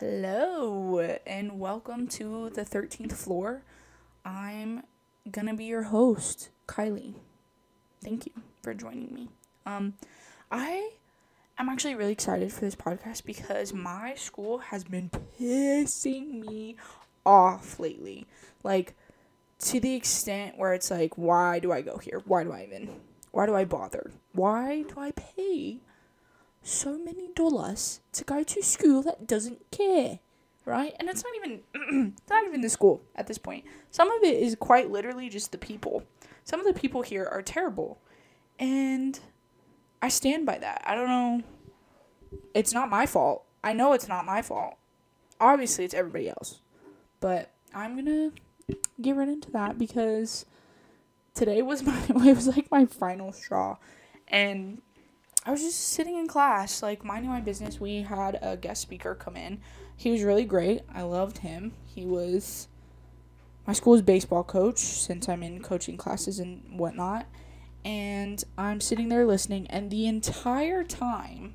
Hello, and welcome to the 13th floor. I'm gonna be your host, Kylie. Thank you for joining me. Um, I am actually really excited for this podcast because my school has been pissing me off lately. Like, to the extent where it's like, why do I go here? Why do I even? Why do I bother? Why do I pay so many dollars to go to school that doesn't care? Right? And it's not even not even the school at this point. Some of it is quite literally just the people. Some of the people here are terrible. And I stand by that. I don't know. It's not my fault. I know it's not my fault. Obviously, it's everybody else. But I'm to get right into that because today was my it was like my final straw and I was just sitting in class like minding my business. We had a guest speaker come in. He was really great. I loved him. He was my school's baseball coach since I'm in coaching classes and whatnot. And I'm sitting there listening and the entire time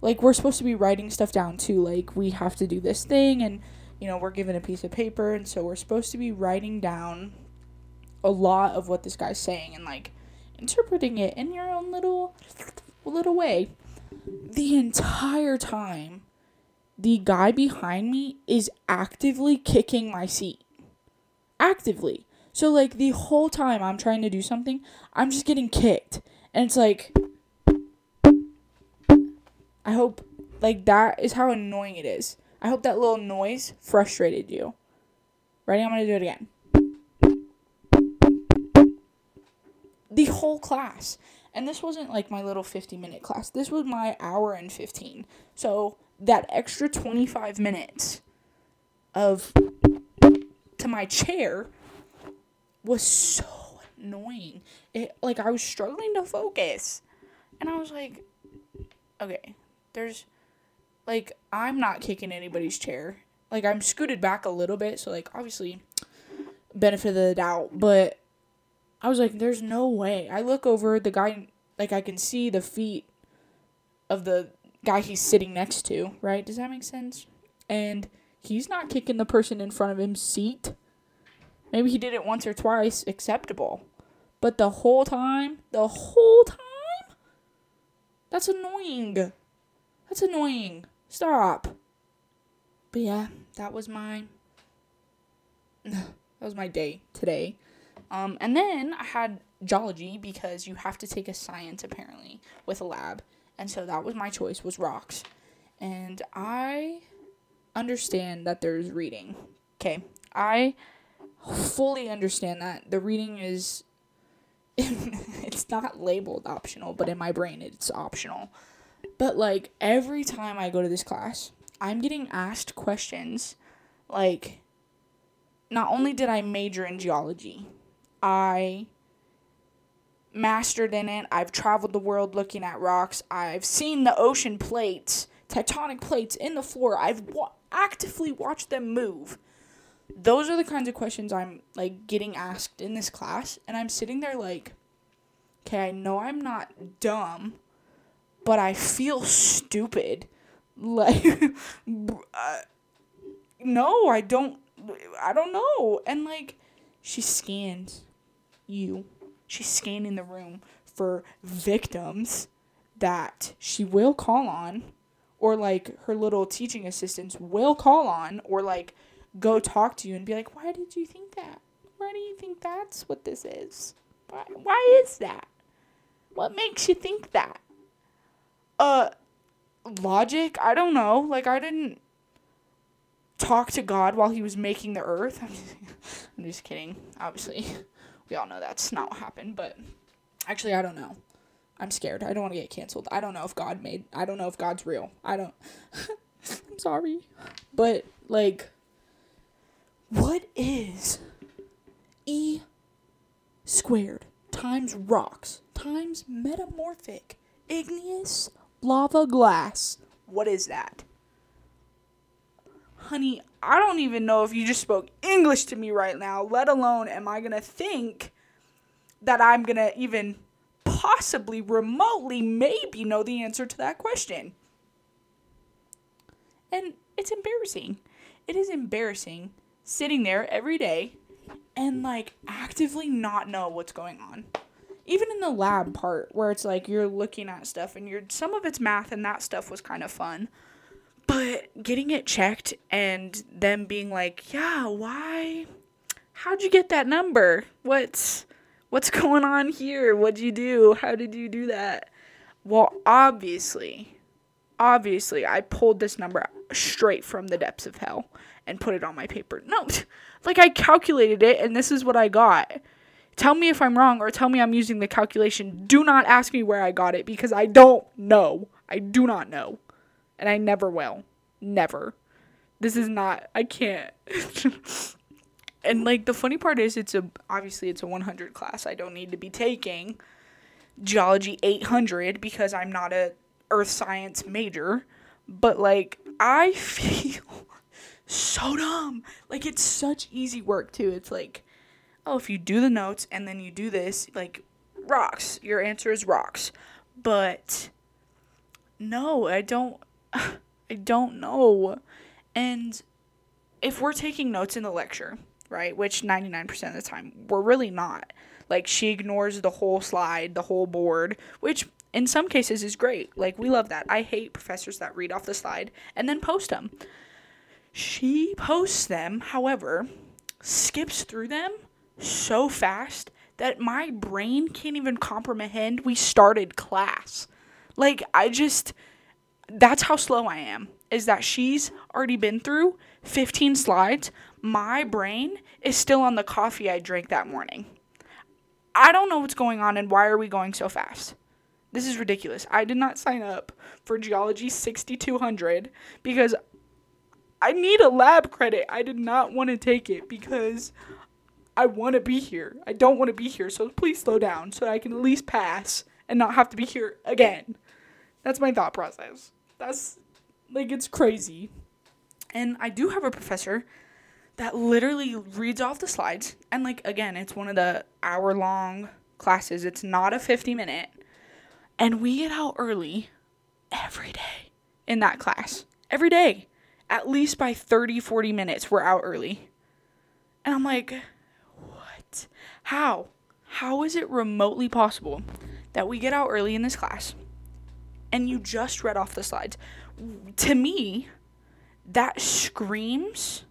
like we're supposed to be writing stuff down too. Like we have to do this thing and you know we're given a piece of paper and so we're supposed to be writing down a lot of what this guy's saying and like interpreting it in your own little little way. The entire time the guy behind me is actively kicking my seat. Actively. So like the whole time I'm trying to do something, I'm just getting kicked. And it's like I hope like that is how annoying it is. I hope that little noise frustrated you. Ready? I'm to do it again. the whole class. And this wasn't like my little 50 minute class. This was my hour and 15. So that extra 25 minutes of to my chair was so annoying. It like I was struggling to focus. And I was like okay, there's like I'm not kicking anybody's chair. Like I'm scooted back a little bit, so like obviously benefit of the doubt, but I was like, there's no way. I look over the guy, like, I can see the feet of the guy he's sitting next to, right? Does that make sense? And he's not kicking the person in front of him's seat. Maybe he did it once or twice, acceptable. But the whole time, the whole time? That's annoying. That's annoying. Stop. But yeah, that was my that was my day today. Um, and then I had geology because you have to take a science apparently with a lab, and so that was my choice was rocks, and I understand that there's reading. Okay, I fully understand that the reading is it's not labeled optional, but in my brain it's optional. But like every time I go to this class, I'm getting asked questions like not only did I major in geology, I mastered in it. I've traveled the world looking at rocks. I've seen the ocean plates, tectonic plates in the floor. I've wa- actively watched them move. Those are the kinds of questions I'm like getting asked in this class and I'm sitting there like okay, I know I'm not dumb, but I feel stupid. Like uh, no, I don't I don't know. And like she scans you. She's scanning the room for victims that she will call on, or like her little teaching assistants will call on, or like go talk to you and be like, why did you think that? Why do you think that's what this is? Why, why is that? What makes you think that? Uh, logic? I don't know. Like, I didn't talk to God while he was making the earth. I'm just kidding. Obviously, we all know that's not what happened, but actually, I don't know. I'm scared. I don't want to get canceled. I don't know if God made. I don't know if God's real. I don't. I'm sorry. But, like, what is E squared times rocks times metamorphic igneous lava glass? What is that? Honey, I don't even know if you just spoke English to me right now, let alone am I going to think that I'm going to even possibly remotely maybe know the answer to that question. And it's embarrassing. It is embarrassing sitting there every day and like actively not know what's going on. Even in the lab part where it's like you're looking at stuff and you're some of it's math and that stuff was kind of fun. But getting it checked and them being like, "Yeah, why? How'd you get that number? What's what's going on here? What'd you do? How did you do that?" Well, obviously, obviously, I pulled this number straight from the depths of hell and put it on my paper. No, like I calculated it and this is what I got. Tell me if I'm wrong or tell me I'm using the calculation. Do not ask me where I got it because I don't know. I do not know. And I never will. Never. This is not I can't. and like the funny part is it's a obviously it's a 100 class. I don't need to be taking geology 800 because I'm not a earth science major. But like I feel so dumb. Like it's such easy work too. It's like, oh, if you do the notes and then you do this, like rocks. Your answer is rocks. But no, I don't I don't know. And if we're taking notes in the lecture, right, which 99% of the time we're really not. Like she ignores the whole slide, the whole board, which in some cases is great. Like we love that. I hate professors that read off the slide and then post them. She posts them, however, skips through them so fast that my brain can't even comprehend we started class. Like, I just, that's how slow I am. Is that she's already been through 15 slides. My brain is still on the coffee I drank that morning. I don't know what's going on and why are we going so fast? This is ridiculous. I did not sign up for Geology 6200 because I need a lab credit. I did not want to take it because I want to be here. I don't want to be here. So please slow down so I can at least pass and not have to be here again. That's my thought process. That's like it's crazy. And I do have a professor that literally reads off the slides and like again, it's one of the hour long classes. It's not a 50 minute. And we get out early every day in that class. Every day at least by 30, 40 minutes, we're out early. And I'm like, what? How? How is it remotely possible that we get out early in this class and you just read off the slides? To me, that screams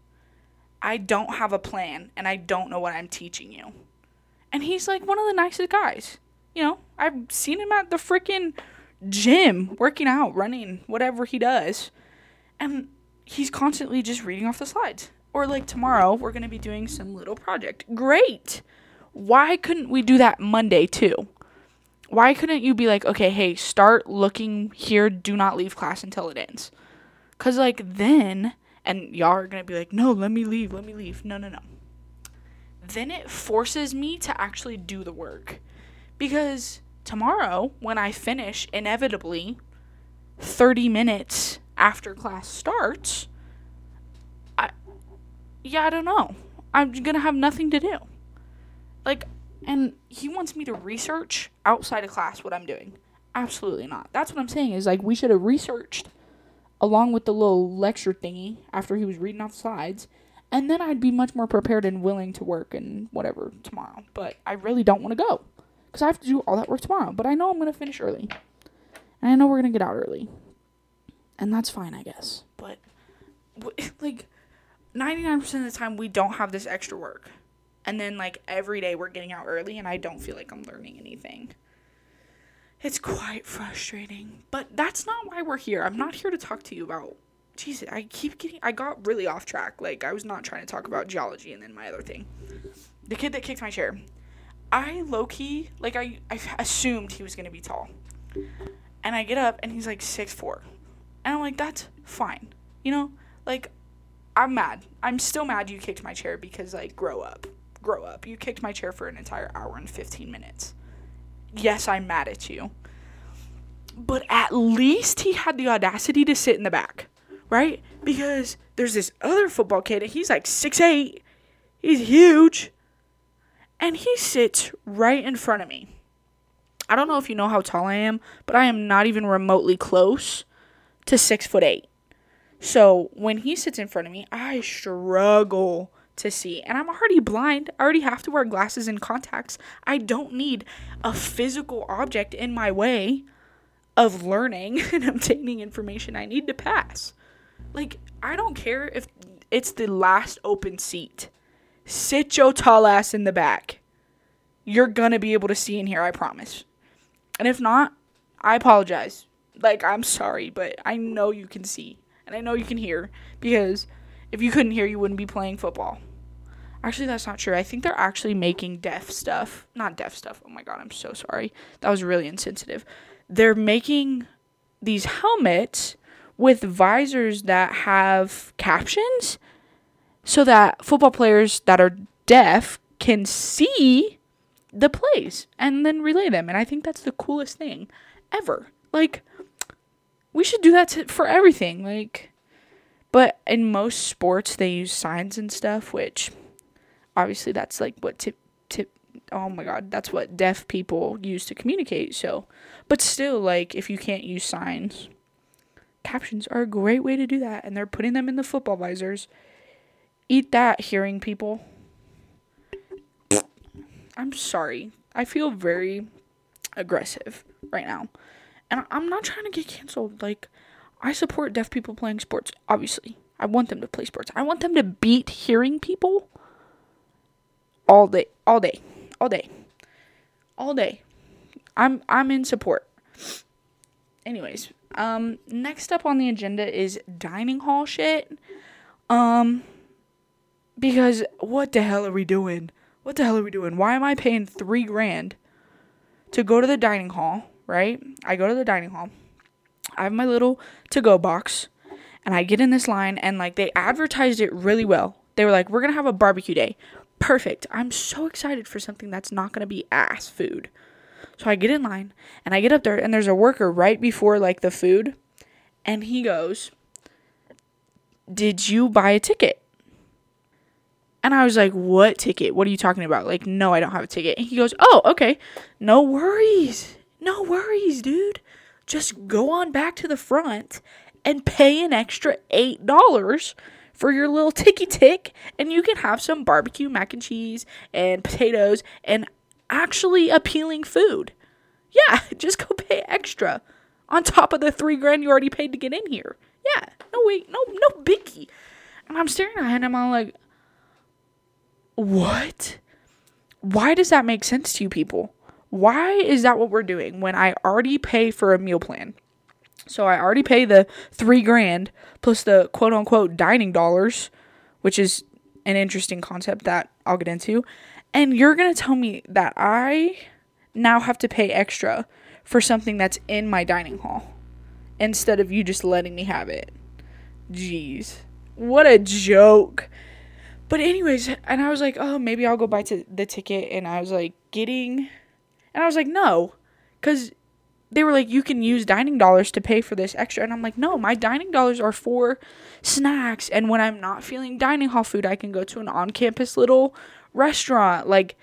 I don't have a plan and I don't know what I'm teaching you. And he's like one of the nicest guys. You know, I've seen him at the freaking gym working out, running, whatever he does. And he's constantly just reading off the slides. Or like tomorrow, we're going to be doing some little project. Great. Why couldn't we do that Monday too? Why couldn't you be like, okay, hey, start looking here, do not leave class until it ends? Because, like, then, and y'all are going to be like, no, let me leave, let me leave. No, no, no. Then it forces me to actually do the work. Because tomorrow, when I finish, inevitably, 30 minutes after class starts, I yeah, I don't know. I'm going to have nothing to do. Like and he wants me to research outside of class what I'm doing. Absolutely not. That's what I'm saying is like we should have researched along with the little lecture thingy after he was reading off the slides and then I'd be much more prepared and willing to work and whatever tomorrow. But I really don't want to go because I have to do all that work tomorrow. But I know I'm going to finish early. And I know we're going to get out early and that's fine, I guess. But like 99% of the time we don't have this extra work. And then like every day we're getting out early and I don't feel like I'm learning anything. It's quite frustrating. But that's not why we're here. I'm not here to talk to you about Jesus, I keep getting I got really off track. Like I was not trying to talk about geology and then my other thing. The kid that kicked my chair. I low key like I, I assumed he was gonna be tall. And I get up and he's like six four. And I'm like, that's fine. You know? Like, I'm mad. I'm still mad you kicked my chair because, like, grow up. Grow up. You kicked my chair for an entire hour and 15 minutes. Yes, I'm mad at you. But at least he had the audacity to sit in the back, right? Because there's this other football kid, and he's like six eight. He's huge. And he sits right in front of me. I don't know if you know how tall I am, but I am not even remotely close to six foot eight. So when he sits in front of me, I struggle to see. And I'm already blind. I already have to wear glasses and contacts. I don't need a physical object in my way of learning and obtaining information I need to pass. Like, I don't care if it's the last open seat. Sit your tall ass in the back. You're gonna be able to see in here, I promise. And if not, I apologize. Like, I'm sorry, but I know you can see. And I know you can hear. Because if you couldn't hear, you wouldn't be playing football. Actually, that's not true. I think they're actually making deaf stuff. Not deaf stuff. Oh my god, I'm so sorry. That was really insensitive. They're making these helmets with visors that have captions so that football players that are deaf can see the plays and then relay them. And I think that's the coolest thing ever. Like, we should do that to, for everything. Like, but in most sports, they use signs and stuff, which obviously that's like what tip tip. Oh my god, that's what deaf people use to communicate. So, but still, like, if you can't use signs, captions are a great way to do that, and they're putting them in the football visors. Eat that, hearing people. I'm sorry. I feel very aggressive right now. And I'm not trying to get canceled. Like, I support deaf people playing sports, obviously. I want them to play sports. I want them to beat hearing people all day, all day, all day, all day. I'm I'm in support. Anyways, um, next up on the agenda is dining hall shit. Um, because what the hell are we doing? What the hell are we doing? Why am I paying three grand to go to the dining hall? Right? I go to the dining hall. I have my little to go box, and I get in this line, and like they advertised it really well. They were like, "We're gonna have a barbecue day." Perfect. I'm so excited for something that's not gonna be ass food. So I get in line and I get up there and there's a worker right before like the food and he goes, "Did you buy a ticket?" And I was like, "What ticket? What are you talking about?" Like, "No, I don't have a ticket." And he goes, "Oh, okay. No worries. No worries, dude. Just go on back to the front and pay an extra $8 for your little ticky tick and you can have some barbecue mac and cheese and potatoes and actually appealing food. Yeah, just go pay extra on top of the three grand you already paid to get in here. Yeah, no wait, no no biggie. And I'm staring at him I'm like, what? Why does that make sense to you people? Why is that what we're doing when I already pay for a meal plan? So I already pay the three grand plus the quote unquote dining dollars, which is an interesting concept that I'll get into. And you're going to tell me that I now have to pay extra for something that's in my dining hall instead of you just letting me have it. Jeez. What a joke. But anyways, and I was like, "Oh, maybe I'll go buy to the ticket." And I was like, getting and I was like, "No." Cuz they were like, "You can use dining dollars to pay for this extra." And I'm like, "No, my dining dollars are for snacks and when I'm not feeling dining hall food, I can go to an on-campus little restaurant. Like,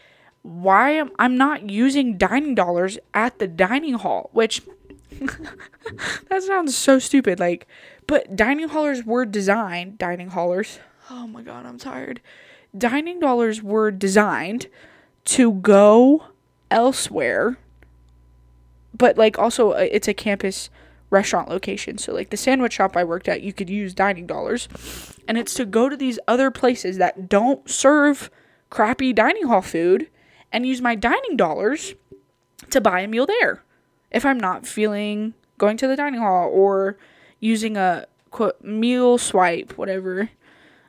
why am I'm not using dining dollars at the dining hall? Which that sounds so stupid. Like, but dining hallers were designed. Dining hallers. Oh my god, I'm tired. Dining dollars were designed to go elsewhere, but like also uh, it's a campus restaurant location. So like the sandwich shop I worked at, you could use dining dollars, and it's to go to these other places that don't serve crappy dining hall food and use my dining dollars to buy a meal there if I'm not feeling going to the dining hall or using a quote meal swipe, whatever.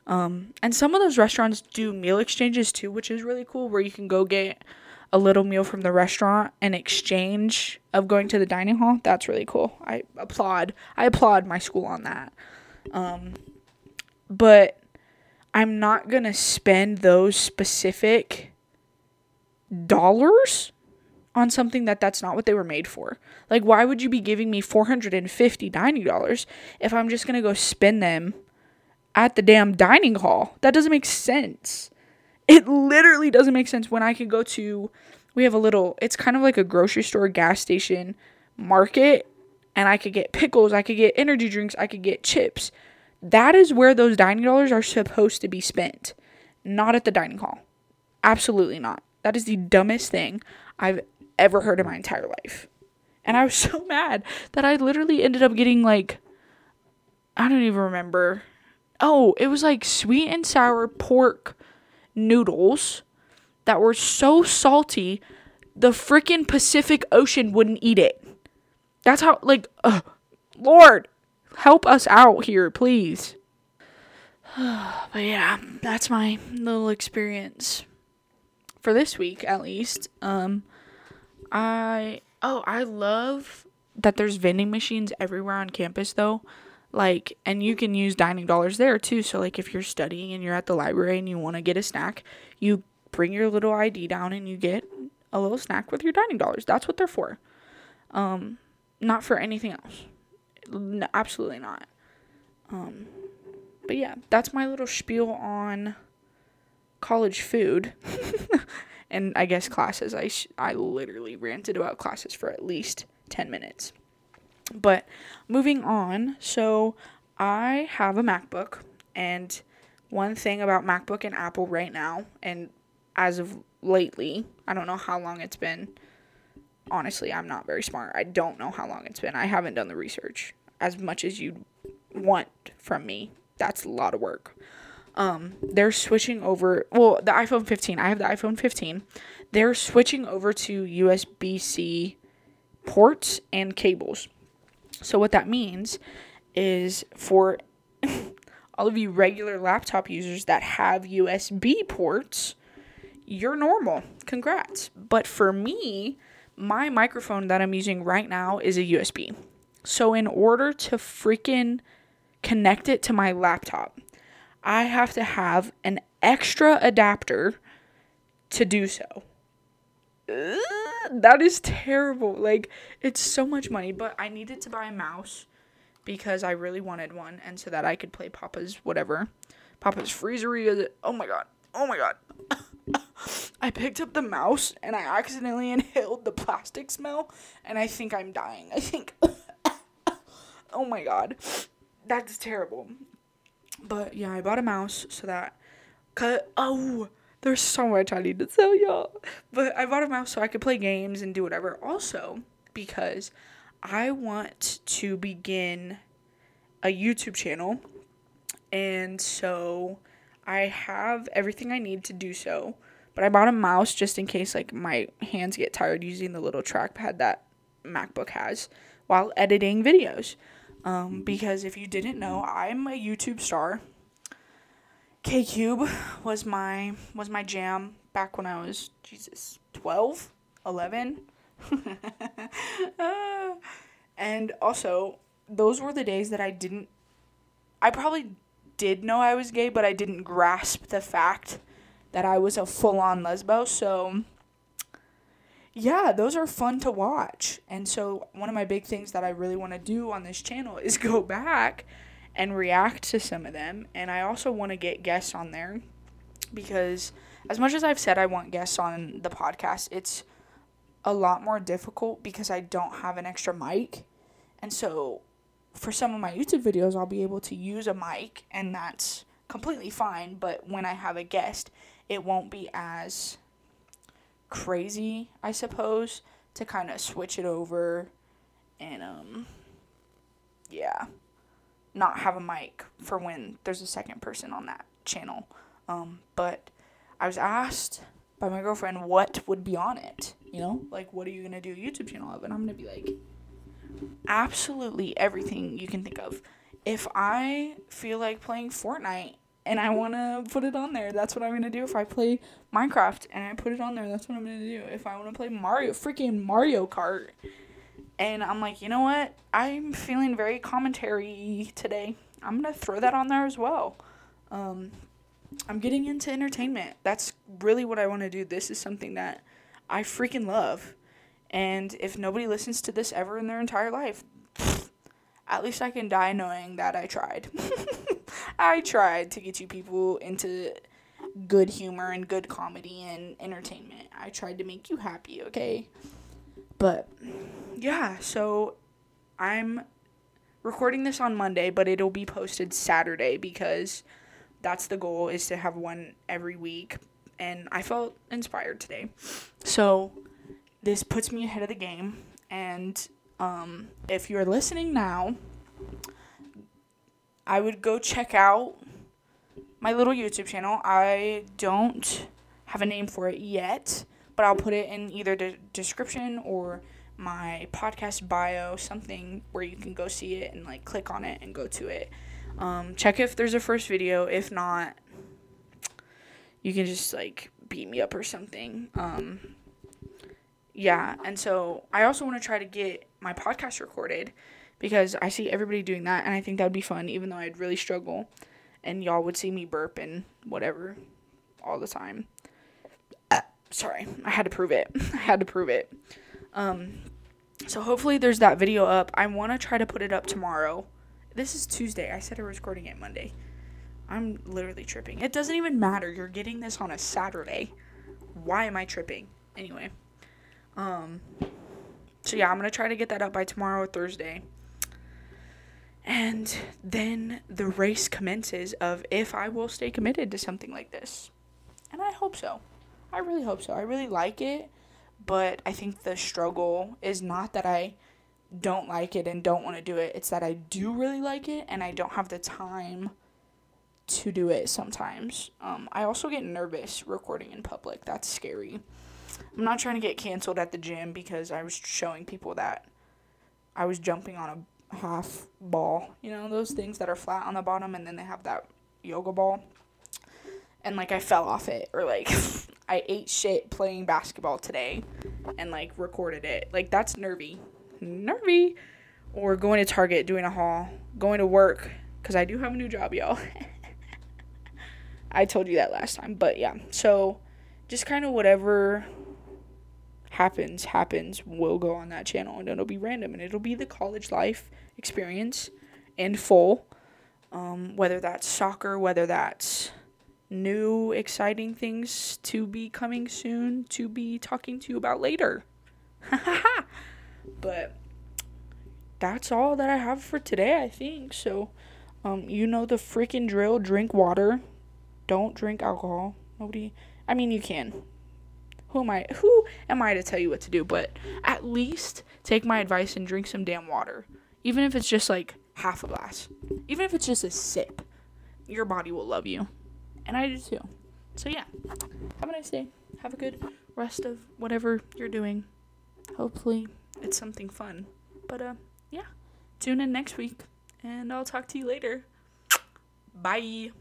Um, and some of those restaurants do meal exchanges too, which is really cool, where you can go get a little meal from the restaurant in exchange of going to the dining hall. That's really cool. I applaud. I applaud my school on that. Um, but I'm not going to spend those specific dollars on something that that's not what they were made for. Like why would you be giving me 450 dining dollars if I'm just going to go spend them at the damn dining hall? That doesn't make sense. It literally doesn't make sense when I could go to we have a little it's kind of like a grocery store gas station market and I could get pickles, I could get energy drinks, I could get chips That is where those dining dollars are supposed to be spent, not at the dining hall. Absolutely not. That is the dumbest thing I've ever heard in my entire life. And I was so mad that I literally ended up getting like I don't even remember. Oh, it was like sweet and sour pork noodles that were so salty the freaking Pacific Ocean wouldn't eat it. That's how like uh, Lord, help us out here, please. but yeah, that's my little experience for this week at least. Um I oh, I love that there's vending machines everywhere on campus though. Like and you can use dining dollars there too. So like if you're studying and you're at the library and you want to get a snack, you bring your little ID down and you get a little snack with your dining dollars. That's what they're for. Um not for anything else. No, absolutely not. Um but yeah, that's my little spiel on college food. and I guess classes. I sh- I literally ranted about classes for at least 10 minutes. But moving on, so I have a MacBook and one thing about MacBook and Apple right now and as of lately, I don't know how long it's been. Honestly, I'm not very smart. I don't know how long it's been. I haven't done the research as much as you'd want from me. That's a lot of work um, they're switching over. Well, the iPhone 15. I have the iPhone 15. They're switching over to USB C ports and cables. So what that means is for all of you regular laptop users that have USB ports, you're normal. Congrats. But for me, my microphone that I'm using right now is a USB. So in order to freaking connect it to my laptop, I have to have an extra adapter to do so. That is terrible. Like, it's so much money, but I needed to buy a mouse because I really wanted one and so that I could play Papa's whatever. Papa's Freezeria. Oh my god. Oh my god. I picked up the mouse and I accidentally inhaled the plastic smell and I think I'm dying. I think. oh my god. That's terrible. But yeah, I bought a mouse so that. Cause, oh, there's so much I need to tell y'all. But I bought a mouse so I could play games and do whatever. Also, because I want to begin a YouTube channel. And so I have everything I need to do so. But I bought a mouse just in case like my hands get tired using the little trackpad that MacBook has while editing videos. Um, because if you didn't know, I'm a YouTube star. K Cube was my was my jam back when I was Jesus 12, 11. uh, and also, those were the days that I didn't I probably did know I was gay, but I didn't grasp the fact that I was a full-on lesbo. So, yeah, those are fun to watch. And so, one of my big things that I really want to do on this channel is go back and react to some of them. And I also want to get guests on there because, as much as I've said I want guests on the podcast, it's a lot more difficult because I don't have an extra mic. And so, for some of my YouTube videos, I'll be able to use a mic, and that's completely fine. But when I have a guest, it won't be as crazy, I suppose, to kind of switch it over and um yeah, not have a mic for when there's a second person on that channel. Um but I was asked by my girlfriend what would be on it, you know? Like what are you to do YouTube channel of? And I'm to be like absolutely everything you can think of. If I feel like playing Fortnite and I want to put it on there. That's what I'm to do. If I play Minecraft and I put it on there, that's what I'm to do. If I want to play Mario, freaking Mario Kart, and I'm like, you know what? I'm feeling very commentary today. I'm going to throw that on there as well. Um, I'm getting into entertainment. That's really what I want to do. This is something that I freaking love. And if nobody listens to this ever in their entire life, at least I can die knowing that I tried. I tried to get you people into good humor and good comedy and entertainment. I tried to make you happy, okay? But yeah, so I'm recording this on Monday, but it'll be posted Saturday because that's the goal is to have one every week. And I felt inspired today. So this puts me ahead of the game. And um, if you're listening now, I would go check out my little YouTube channel. I don't have a name for it yet, but I'll put it in either the description or my podcast bio, something where you can go see it and like click on it and go to it. Um, check if there's a first video. If not, you can just like beat me up or something. Um, yeah, and so I also want to try to get my podcast recorded because I see everybody doing that and I think that would be fun, even though I'd really struggle and y'all would see me burp and whatever all the time. Sorry, I had to prove it. I had to prove it. Um, so hopefully there's that video up. I want to try to put it up tomorrow. This is Tuesday. I said I was recording it Monday. I'm literally tripping. It doesn't even matter. You're getting this on a Saturday. Why am I tripping? Anyway. Um so yeah, I'm going to try to get that up by tomorrow or Thursday. And then the race commences of if I will stay committed to something like this. And I hope so. I really hope so. I really like it, but I think the struggle is not that I don't like it and don't want to do it. It's that I do really like it and I don't have the time to do it sometimes. Um, I also get nervous recording in public. That's scary. I'm not trying to get canceled at the gym because I was showing people that I was jumping on a half ball. You know, those things that are flat on the bottom and then they have that yoga ball. And like I fell off it or like I ate shit playing basketball today and like recorded it. Like that's nervy. Nervy. Or going to Target doing a haul, going to work cuz I do have a new job, y'all. I told you that last time, but yeah. So just kind of whatever happens, happens, will go on that channel and it'll be random and it'll be the college life experience in full. Um, whether that's soccer, whether that's new exciting things to be coming soon to be talking to you about later. but that's all that I have for today, I think. So, um, you know the freaking drill drink water, don't drink alcohol. Nobody, I mean, you can. Who am I? Who am I to tell you what to do? But at least take my advice and drink some damn water, even if it's just like half a glass, even if it's just a sip. Your body will love you, and I do too. So yeah, have a nice day. Have a good rest of whatever you're doing. Hopefully, it's something fun. But uh, yeah, tune in next week, and I'll talk to you later. Bye.